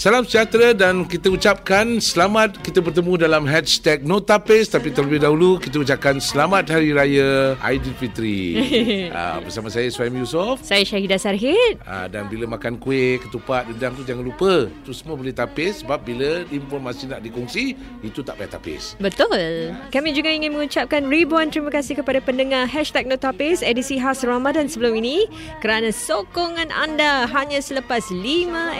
Salam sejahtera dan kita ucapkan selamat kita bertemu dalam hashtag Notapis tapi terlebih dahulu kita ucapkan selamat Hari Raya Aidilfitri. uh, bersama saya Suhaim Yusof. Saya Syahidah Sarhid. Uh, dan bila makan kuih, ketupat, dedang tu jangan lupa. Tu semua boleh tapis sebab bila informasi nak dikongsi, itu tak payah tapis. Betul. Kami juga ingin mengucapkan ribuan terima kasih kepada pendengar hashtag Notapis edisi khas Ramadan sebelum ini kerana sokongan anda hanya selepas 5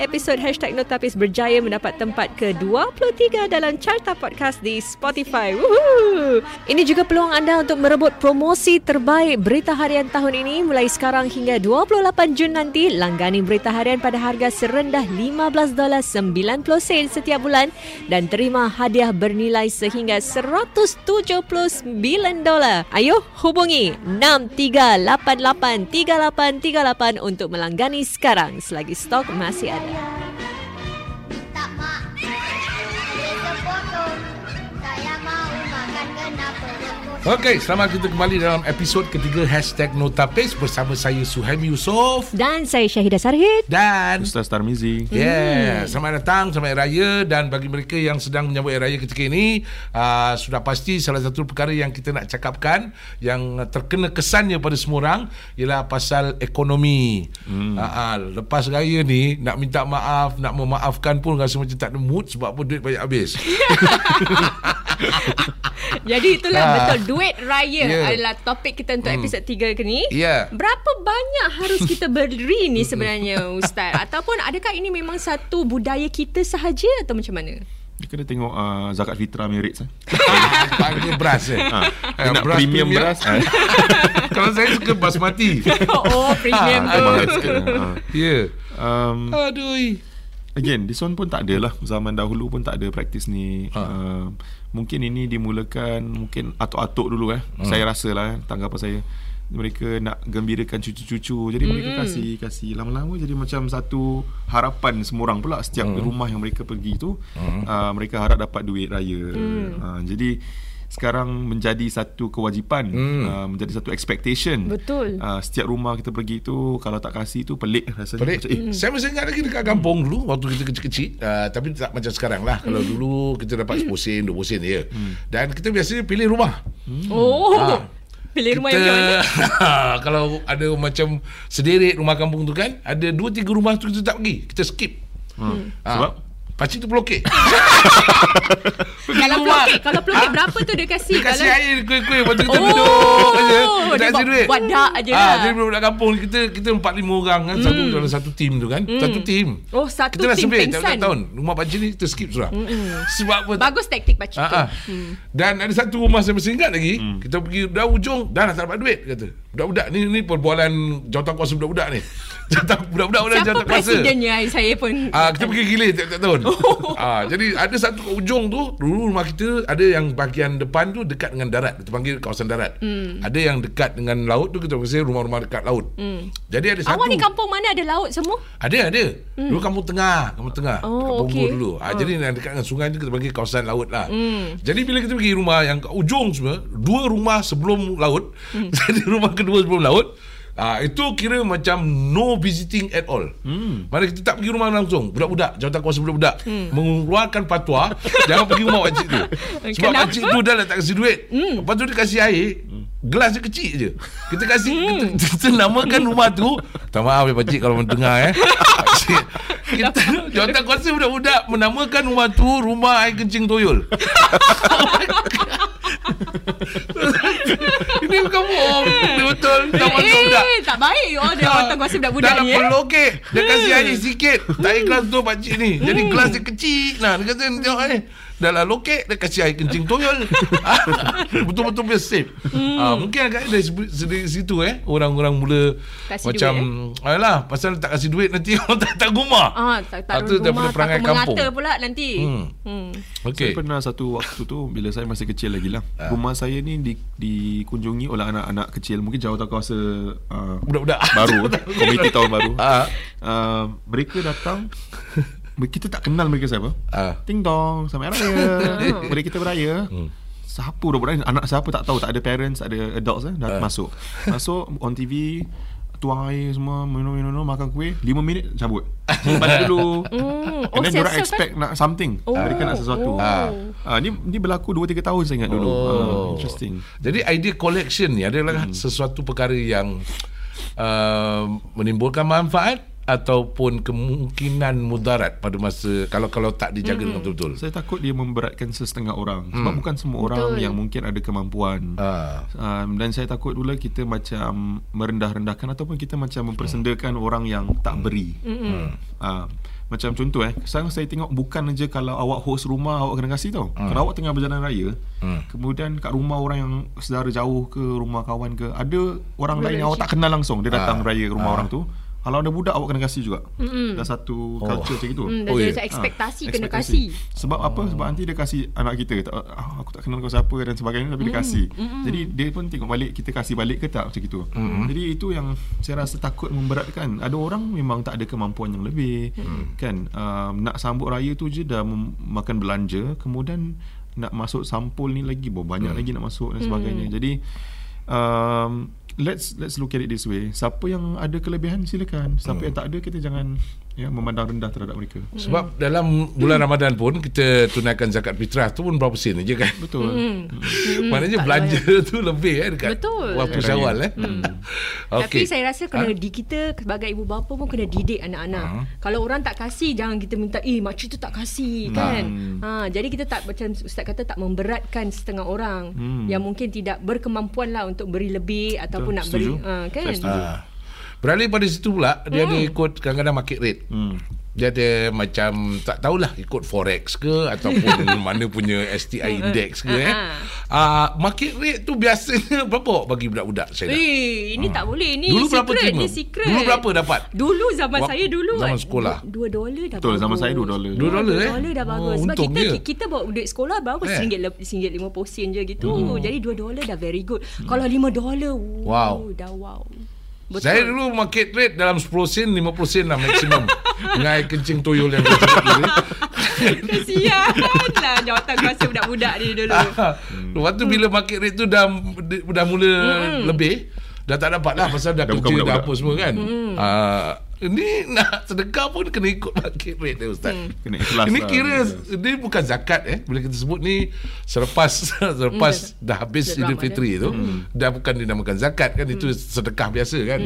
episod hashtag Notapis Hafiz berjaya mendapat tempat ke-23 dalam carta podcast di Spotify. Woohoo! Ini juga peluang anda untuk merebut promosi terbaik Berita Harian tahun ini mulai sekarang hingga 28 Jun nanti. Langgani Berita Harian pada harga serendah 15 dolar 90 sen setiap bulan dan terima hadiah bernilai sehingga 179 dolar. Ayo hubungi 63883838 untuk melanggani sekarang selagi stok masih ada. Okey, selamat kita kembali dalam episod ketiga Hashtag Notapis bersama saya Suhaimi Yusof. Dan saya Syahidah Sarhid. Dan Ustaz Tarmizi. Yeah, hmm. selamat datang, selamat Raya. Dan bagi mereka yang sedang menyambut Raya ketika ini uh, Sudah pasti salah satu perkara yang kita nak cakapkan Yang terkena kesannya pada semua orang Ialah pasal ekonomi. Hmm. uh, uh, Lepas Raya ni, nak minta maaf, nak memaafkan pun Rasa macam tak ada mood sebab pun duit banyak habis Jadi itulah uh, betul duit raya yeah. adalah topik kita untuk hmm. episod 3 ke ni. Yeah. Berapa banyak harus kita beri ni sebenarnya ustaz ataupun adakah ini memang satu budaya kita sahaja atau macam mana? Dia kena tengok uh, zakat fitrah punya rates. Panggil beras eh. Ha. Uh, nak premium, premium beras. Kalau saya suka basmati. oh, premium tu. Ya. Yeah. Um, Aduh. Again, this one pun tak ada lah. Zaman dahulu pun tak ada praktis ni. Ha. Uh, mungkin ini dimulakan mungkin atuk-atuk dulu eh hmm. saya rasa lah eh, tanggapan saya mereka nak gembirakan cucu-cucu jadi hmm. mereka kasih kasih lama-lama jadi macam satu harapan semua orang pula setiap hmm. rumah yang mereka pergi tu hmm. uh, mereka harap dapat duit raya hmm. uh, jadi sekarang menjadi satu kewajipan hmm. uh, menjadi satu expectation betul uh, setiap rumah kita pergi tu kalau tak kasih tu pelik rasanya pelik. Macam, eh, hmm. saya masih ingat lagi dekat kampung dulu waktu kita kecil-kecil uh, tapi tak macam sekarang lah kalau hmm. dulu kita dapat 10 sen 20 sen ya hmm. dan kita biasanya pilih rumah hmm. oh uh, Pilih rumah kita, yang mana? kalau ada macam sederet rumah kampung tu kan, ada dua tiga rumah tu kita tak pergi. Kita skip. Hmm. Ha. Sebab? Pakcik tu pelokek. kalau pelokek, kalau pelokek ha? berapa tu dia kasih? Dia kasih kalau... air kuih-kuih lepas tu kita oh, duduk aja. Kita kasih duit. Buat dak aja ah, lah. Jadi budak kampung kita kita empat lima orang kan, hmm. satu dalam satu tim tu kan. Hmm. Satu tim. Oh, satu kita tim pengsan. Kita tahun rumah pakcik ni kita skip surah. Hmm. Sebab apa? Bagus taktik pakcik tu. Hmm. Dan ada satu rumah saya masih ingat lagi, hmm. kita pergi dah ujung dah nak dapat duit kata. Budak-budak ni ni perbualan jawatan kuasa budak-budak ni. Jawatan budak-budak ni jawatan kuasa. Siapa presidennya saya pun. Ah kita pergi gila tiap-tiap tahun. Ah jadi ada satu ujung tu dulu rumah kita ada yang bahagian depan tu dekat dengan darat kita panggil kawasan darat mm. ada yang dekat dengan laut tu kita panggil rumah-rumah dekat laut mm. jadi ada satu awak ni kampung mana ada laut semua ada ada mm. dulu kampung tengah kampung tengah oh, kampung okay. dulu ah, oh. jadi yang dekat dengan sungai tu kita panggil kawasan laut lah mm. jadi bila kita pergi rumah yang ujung semua dua rumah sebelum laut mm. jadi rumah kedua sebelum laut Ah itu kira macam no visiting at all. Hmm. Mana kita tak pergi rumah langsung. Budak-budak, jawatan kuasa budak-budak hmm. mengeluarkan fatwa jangan pergi rumah pakcik tu. Sebab pakcik tu dah tak kasi duit. Hmm. Lepas tu dia kasi air, gelas dia kecil je. Kita kasi hmm. kita, kita namakan rumah tu. Tak maaf ya pakcik kalau mendengar eh. Pakcik, kita jawatan kuasa budak-budak menamakan rumah tu rumah air kencing toyol. Ini bukan bohong. Ini betul Tak eh, budak. Tak baik. Oh, Dia orang kuasa budak-budak ni Tak perlu okey. Dia kasih air sikit. Tak ikhlas tu pakcik ni. Jadi hmm. gelas dia kecil. Nah dia kata Tengok eh Dah lah lokek Dia kasih air kencing toyol Betul-betul punya safe hmm. uh, Mungkin agak dari, dari situ eh. Orang-orang mula kasih Macam duit, eh? Ayolah Pasal tak kasih duit Nanti orang tak tak rumah ah, Tak tak rumah daripada perangai Tak kampung. pula nanti. Hmm. Hmm. Okay. Saya pernah satu waktu tu Bila saya masih kecil lagi lah. Uh. Rumah saya ni di, Dikunjungi oleh anak-anak kecil Mungkin jauh tak kuasa uh, Budak-budak Baru Komiti tahun baru uh. Uh, Mereka datang kita tak kenal mereka siapa. Uh. Ting dong, sama raya. Mereka kita beraya. Hmm. Siapa beraya? Anak siapa tak tahu, tak ada parents, ada adults eh, dah uh. masuk. Masuk on TV tuang air semua minum minum minum makan kuih 5 minit cabut balik dulu Hmm. and then diorang expect nak something Oh. mereka nak sesuatu Oh. ah. Ah, ni ni berlaku 2 3 tahun saya ingat dulu Oh. ah, interesting Jadi idea collection ni adalah hmm. sesuatu perkara yang uh, menimbulkan manfaat ataupun kemungkinan mudarat pada masa kalau kalau tak dijaga hmm. dengan betul-betul. saya takut dia memberatkan sesetengah orang sebab bukan semua orang Betul. yang mungkin ada kemampuan Ah. Um, dan saya takut pula kita macam merendah-rendahkan ataupun kita macam mempersendakan orang yang tak beri. Hmm. Uh, macam contoh eh, sekarang saya tengok bukan aja kalau awak host rumah awak kena kasih tau. Kalau awak tengah berjalan raya, kemudian kat rumah orang yang saudara jauh ke rumah kawan ke, ada orang lain yang awak tak kenal langsung dia datang raya ke rumah orang tu. Kalau ada budak awak kena kasih juga. Dah satu culture macam itu. Hmm, Oh, dan ya. yeah. ekspektasi Ah, kena ekspektasi. kasih. Sebab apa? Sebab nanti dia kasih anak kita tak, ah, aku tak kenal kau siapa dan sebagainya tapi dia kasih. Jadi dia pun tengok balik kita kasih balik ke tak macam itu. Jadi itu yang saya rasa takut memberatkan. Ada orang memang tak ada kemampuan yang lebih kan. Um, nak sambut raya tu je dah mem- makan belanja kemudian nak masuk sampul ni lagi oh, banyak lagi nak masuk dan sebagainya. Jadi um, let's let's look at it this way. Siapa yang ada kelebihan silakan. Siapa yang tak ada kita jangan ya memandang rendah terhadap mereka. Sebab dalam bulan Ramadan pun kita tunaikan zakat fitrah tu pun berapa sen je kan. Betul. Hmm. Maknanya belanja tu lebih eh dekat Betul. waktu Raya. Syawal eh. Tapi Okey. saya rasa kena di kita sebagai ibu bapa pun kena didik anak-anak. Ha. Kalau orang tak kasih jangan kita minta eh makcik tu tak kasih kan. Ha jadi kita tak macam ustaz kata tak memberatkan setengah orang Hmm. yang mungkin tidak berkemampuan lah untuk beri lebih ataupun nak Setuju. beri ha, kan. Saya setuju. Ah. Beralih pada situ pula dia ada ikut kadang-kadang market rate. Hmm. Dia ada macam tak tahulah ikut forex ke ataupun mana punya STI index ke eh. Ah market rate tu biasanya berapa bagi budak-budak saya? Eh, ini tak boleh. Ni Dulu secret. berapa terima? Ni secret. Dulu berapa dapat? Dulu zaman Wak- saya dulu zaman sekolah. Dua dolar dah Betul, bagus. zaman saya dua dolar. Dua dolar, eh? Dua dolar dah Oh, bagus. Sebab untung kita dia. kita bawa duit sekolah berapa? Eh. Singgit le- singgit lima puluh sen je gitu. Jadi dua dolar dah very good. Kalau lima dolar, Wow. dah wow. Saya dulu market rate dalam 10 sen 50 sen lah maksimum. Dengan air kencing toyol yang. Kesian lah jawatan kuasa budak-budak ni dulu. Ah, Lepas tu bila market rate tu dah dah mula lebih dah tak dapat lah pasal dah, Dah kerja dah apa semua kan. Ah, ni nak sedekah pun kena ikut market rate dia ustaz. Kena ikhlas Ini lah. kira ini bukan zakat eh bila kita sebut ni selepas selepas dah habis Idul Fitri tu dah bukan dinamakan zakat kan itu sedekah biasa kan.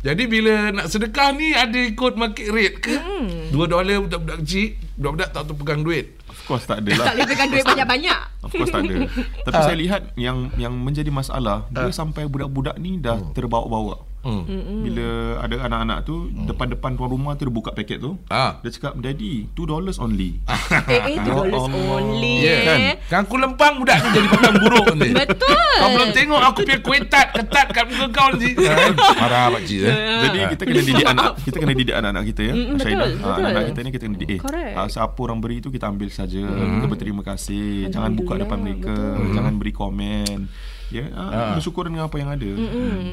Jadi bila nak sedekah ni ada ikut market rate ke? 2 dolar budak-budak kecil, budak-budak tak tahu pegang duit. Of course tak ada lah. tak boleh pegang duit banyak-banyak. Of course tak ada. Tapi saya lihat yang yang menjadi masalah dia sampai budak-budak ni dah terbawa-bawa. Hmm. Bila ada anak-anak tu depan-depan tuan rumah tu dia buka paket tu. Ah. Dia cakap, "Daddy, 2 dollars only." eh, eh, tu Ya dollars Allah. only Ya kan? eh. Kan aku lempang budak tu jadi pegang buruk ni. Betul. Kau belum tengok aku punya kuetat ketat kat muka kau ni. Marah pak cik eh. Jadi kita kena didik anak kita kena didik anak-anak kita ya. Mm, betul, Syaidah. betul. Ah, anak-anak kita ni kita kena didik. Correct. Ah, siapa orang beri tu kita ambil saja. Kita berterima kasih. Jangan buka depan mereka. betul. Jangan beri komen. Ya, ah, bersyukur dengan apa yang ada.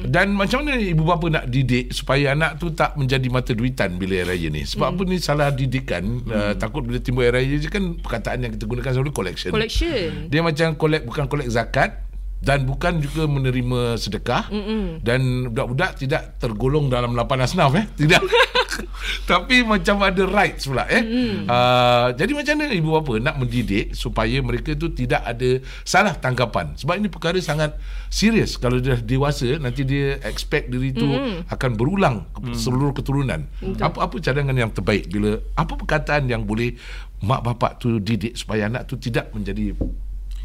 Dan macam mana ibu bapa nak didik supaya anak tu tak menjadi mata duitan bila hari raya ni? Sebab apa ni salah didikan. Uh, takut bila timbul hari raya je kan perkataan yang kita gunakan selalu collection. Collection. Dia macam collect bukan collect zakat dan bukan juga menerima sedekah. Mm-mm. dan budak-budak tidak tergolong dalam lapan asnaf eh. Tidak. Tapi macam ada rights pula eh. Uh, jadi macam mana ibu bapa nak mendidik supaya mereka tu tidak ada salah tanggapan sebab ini perkara sangat serius. Kalau dia dah dewasa nanti dia expect diri tu Mm-mm. akan berulang ke seluruh keturunan. Apa apa cadangan yang terbaik? Bila apa perkataan yang boleh mak bapak tu didik supaya anak tu tidak menjadi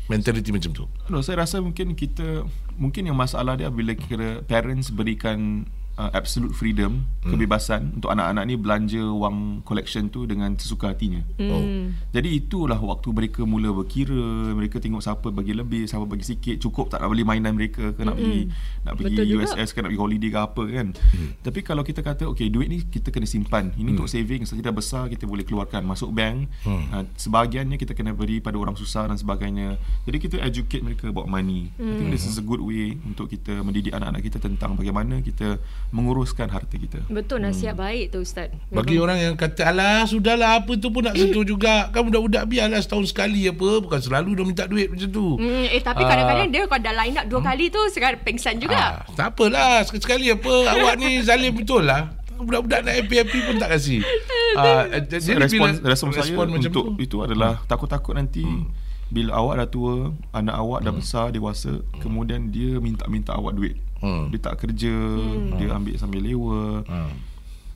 mentality macam tu? No, saya rasa mungkin kita mungkin yang masalah dia bila kira parents berikan uh, absolute freedom, hmm. kebebasan untuk anak-anak ni belanja wang collection tu dengan sesuka hatinya. oh Jadi itulah waktu mereka mula berkira, mereka tengok siapa bagi lebih, siapa bagi sikit, cukup tak nak beli mainan mereka ke nak pergi nak pergi Betul juga. USS ke nak pergi holiday ke apa kan. Tapi kalau kita kata okay duit ni kita kena simpan. Ini untuk saving, setelah kita besar kita boleh keluarkan masuk bank. Uh, sebahagiannya kita kena beri pada orang susah dan sebagainya. Jadi kita educate mereka about money. I think this is a good way untuk kita mendidik anak-anak kita tentang bagaimana kita menguruskan harta kita. Betul nasihat baik tu Ustaz. Bagi orang yang kata Alah sudahlah Apa tu pun nak sentuh juga. Kan budak-budak biarlah Setahun sekali apa. Bukan selalu dia minta duit macam tu. Hmm, eh tapi Ah. kadang-kadang dia kalau dah line up dua kali tu sekarang pengsan juga. Ah, tak apalah Sekali-sekali apa Awak ni zalim betul lah. Budak-budak nak happy-happy pun tak kasih. Ah, Jadi respon bila respon saya macam untuk tu, itu adalah takut-takut nanti bila awak dah tua, anak awak dah besar, dewasa, kemudian dia minta-minta awak duit. Hmm. Dia tak kerja, dia ambil sambil lewa. Hmm.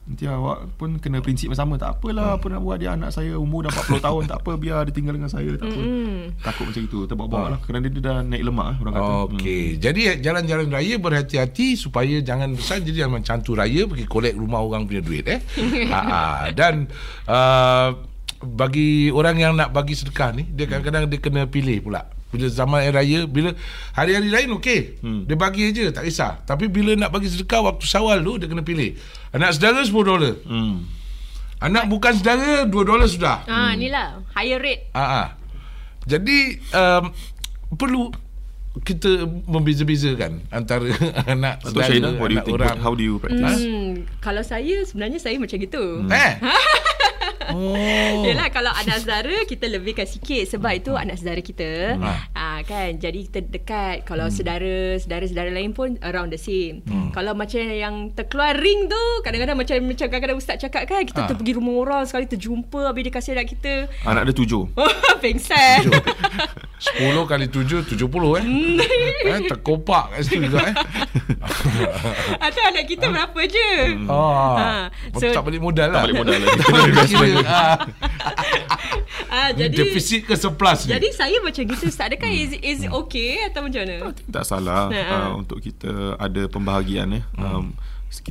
Nanti awak pun kena prinsip yang sama. Tak apalah apa nak buat dia anak saya umur dah 40 tahun, tak apa biar dia tinggal dengan saya, tak apa. Takut macam itu. Terbawa-bawa lah kerana dia dah naik lemak eh, orang kata. Okey. Jadi jalan-jalan raya berhati-hati supaya jangan besar jadi jangan macam tu raya pergi collect rumah orang punya duit eh. ha, ha. dan uh, bagi orang yang nak bagi sedekah ni dia kadang-kadang dia kena pilih pula. Bila zaman hari raya bila hari-hari lain okey. Hmm. Dia bagi aja tak kisah. Tapi bila nak bagi sedekah waktu Syawal tu dia kena pilih. Anak saudara 10 dolar. Hmm. Anak bukan saudara 2 dolar sudah. Ah, inilah higher rate. Ah, ah. Jadi um, perlu kita membeza-bezakan antara anak Atau saudara, you anak orang. How do you practice? Hmm, kalau saya sebenarnya saya macam gitu. Eh? oh. Yelah kalau anak saudara kita lebihkan sikit sebab itu anak saudara kita. Hmm. Ah kan jadi kita dekat kalau saudara saudara-saudara lain pun around the same. Hmm. Kalau macam yang terkeluar ring tu kadang-kadang macam macam kadang-kadang ustaz cakap kan kita Ah. tu pergi rumah orang sekali terjumpa habis dia kasih anak kita. Anak dia tujuh. Pengsan. 10 kali 7 70 eh. eh terkopak kat situ juga eh. Atau anak kita berapa je. Ah. Ha, So, tak balik modal lah. Tak balik modal lagi. Kira, ah, Ah jadi defisit ke surplus ni? jadi saya macam gitu ustaz. Adakah is is it okay atau macam mana? tak salah Ha, ha. uh, untuk kita ada pembahagian eh. Um,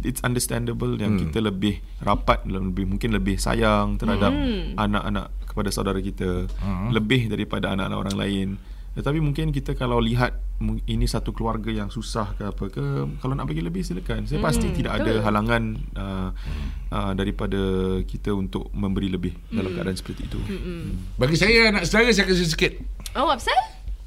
it's understandable yang kita lebih rapat lebih mungkin lebih sayang terhadap anak-anak kepada saudara kita lebih daripada anak-anak orang lain tetapi mungkin kita kalau lihat mu- ini satu keluarga yang susah ke apa ke kalau nak bagi lebih silakan saya pasti tidak ada halangan uh, uh, daripada kita untuk memberi lebih dalam keadaan seperti itu Bagi saya anak saudara saya kasi sikit. Oh, Absal?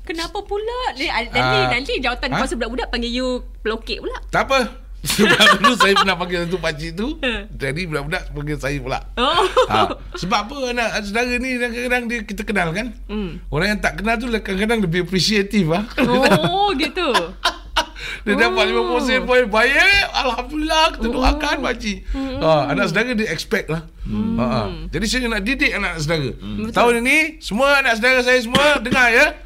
Kenapa pula? Nanti, nanti, Ah. nanti jawatan Ha? kuasa budak-budak panggil you pelokek pula. Tak apa. Sebab dulu saya pernah panggil satu pakcik tu. Jadi budak-budak panggil saya pula. Oh. Ha, sebab apa anak saudara ni kadang-kadang dia kita kenal kan. Hmm. Orang yang tak kenal tu kadang-kadang lebih appreciative ah. Oh, gitu. Dia dapat 50 sen poin baik. Alhamdulillah kita doakan pakcik. Ha, anak saudara dia expect lah. Ha, ha. Jadi saya nak didik anak saudara. Tahun ini semua anak saudara saya semua dengar ya.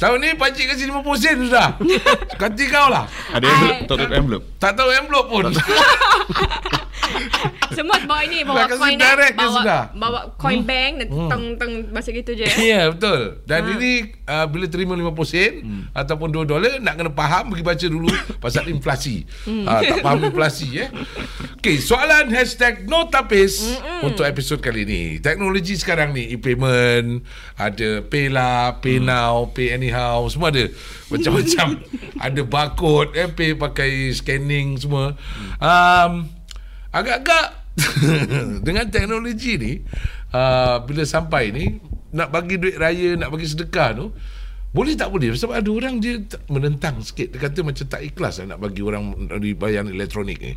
Tahun ni pakcik kasi 50 sen sudah. Ganti kau lah. ada envelope tak ada envelope Tak tahu envelope pun. Semua bawa ini, bawa kasi coin direct eh. dia Bawa, sudah. bawa coin bank dan tong tong masa gitu je. eh. Ya betul. Dan ini uh, Bila terima 50 sen Ataupun 2 dolar Nak kena faham Pergi baca dulu Pasal inflasi. Uh, Tak faham inflasi eh. Okay soalan Hashtag no tapis Untuk episod kali ni Teknologi sekarang ni E-payment Ada Paylah PayNow Pay anyhow Semua ada. Macam-macam. Ada barcode eh, Pay pakai scanning semua. Um, Agak-agak dengan teknologi ni uh, bila sampai ni nak bagi duit raya nak bagi sedekah tu boleh tak boleh sebab ada orang dia menentang sikit dia kata macam tak ikhlas lah nak bagi orang dari bayaran elektronik ni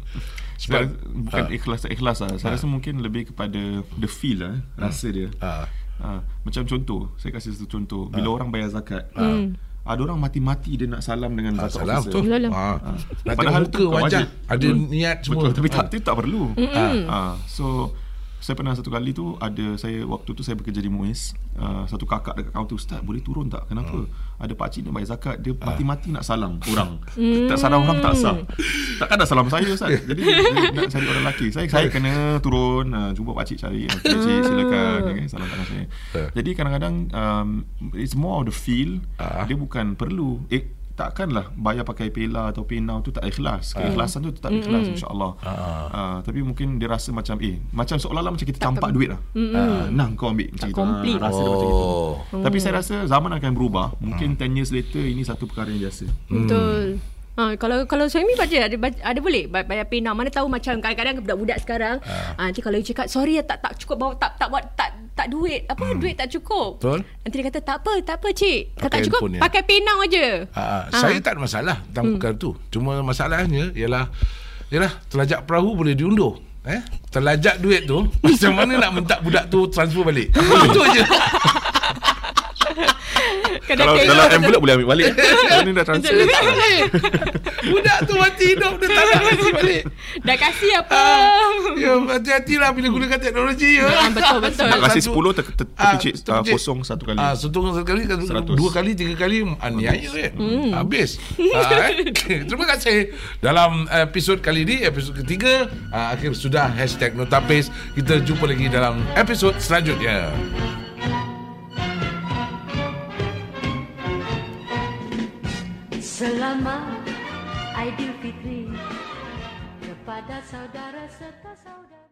Sebab sebab bukan ha. ikhlas tak ikhlas lah. Saya rasa mungkin lebih kepada the feel lah, eh, rasa dia. ha. Ha, macam contoh, saya kasih satu contoh. Bila orang bayar zakat, Hmm. Ada orang mati-mati dia nak salam dengan Ah, zakat salam officer. betul. Ha. nak Padahal muka wajah ada Betul. niat semua. Betul, tapi tak Ha. itu tak perlu. Ha. Ha, so saya pernah satu kali tu ada saya waktu tu saya bekerja di Muiz uh, satu kakak dekat kaunter ustaz boleh turun tak? Kenapa? Ada pak cik ni bayar zakat dia mati-mati nak salam orang. Tak salam orang tak sah. Takkan nak salam saya ustaz? Jadi nak cari orang lelaki. Saya saya kena turun. Uh, jumpa pak cik cari. Pak cik silakan salam tangan saya jadi kadang-kadang um, it's more of the feel Ah. dia bukan perlu eh, takkanlah bayar pakai Paylah atau PayNow tu tak ikhlas. Keikhlasan tu tetap ikhlas insya-Allah. Uh, tapi mungkin dia rasa macam eh macam seolah-olah macam kita campak duit lah. Uh, nah kau ambil macam Tak itu. complete. Ah, rasa dia macam itu. Oh. Tapi saya rasa zaman akan berubah. Mungkin 10 years later ini satu perkara yang biasa. Betul. Ha, kalau kalau suami baca ada ada boleh Bay- bayar pena mana tahu macam kadang-kadang budak-budak sekarang ha. nanti kalau you cakap sorry ya tak tak cukup bawa tak tak buat tak tak duit apa hmm. duit tak cukup Betul. nanti dia kata tak apa tak apa cik tak, Pakai tak cukup dia. pakai pena aja Ha, ha. Saya tak ada masalah tentang perkara tu. Cuma masalahnya ialah Yalah, terlajak perahu boleh diundur. Eh? Terlajak duit tu, macam mana nak minta budak tu transfer balik? Itu je. Kena Kalau dalam envelope boleh ambil balik. Mana dah transfer. Budak tu mati hidup dia tak nak kasi balik. Dah kasih apa? Ya, hati-hatilah bila gunakan teknologi ya. Ah, betul, betul. Nak Satu- 10 ter, ter, Ah, terpicit uh, kosong satu kali. Ah, satu satu kali, kan, dua kali, tiga kali aniaya kan. Hmm. Habis. ah, eh. Terima kasih. Dalam episod kali ini, episod ketiga, ah, akhir sudah hashtag Notapis. Kita jumpa lagi dalam episod selanjutnya. Selamat Aidilfitri kepada saudara serta saudara.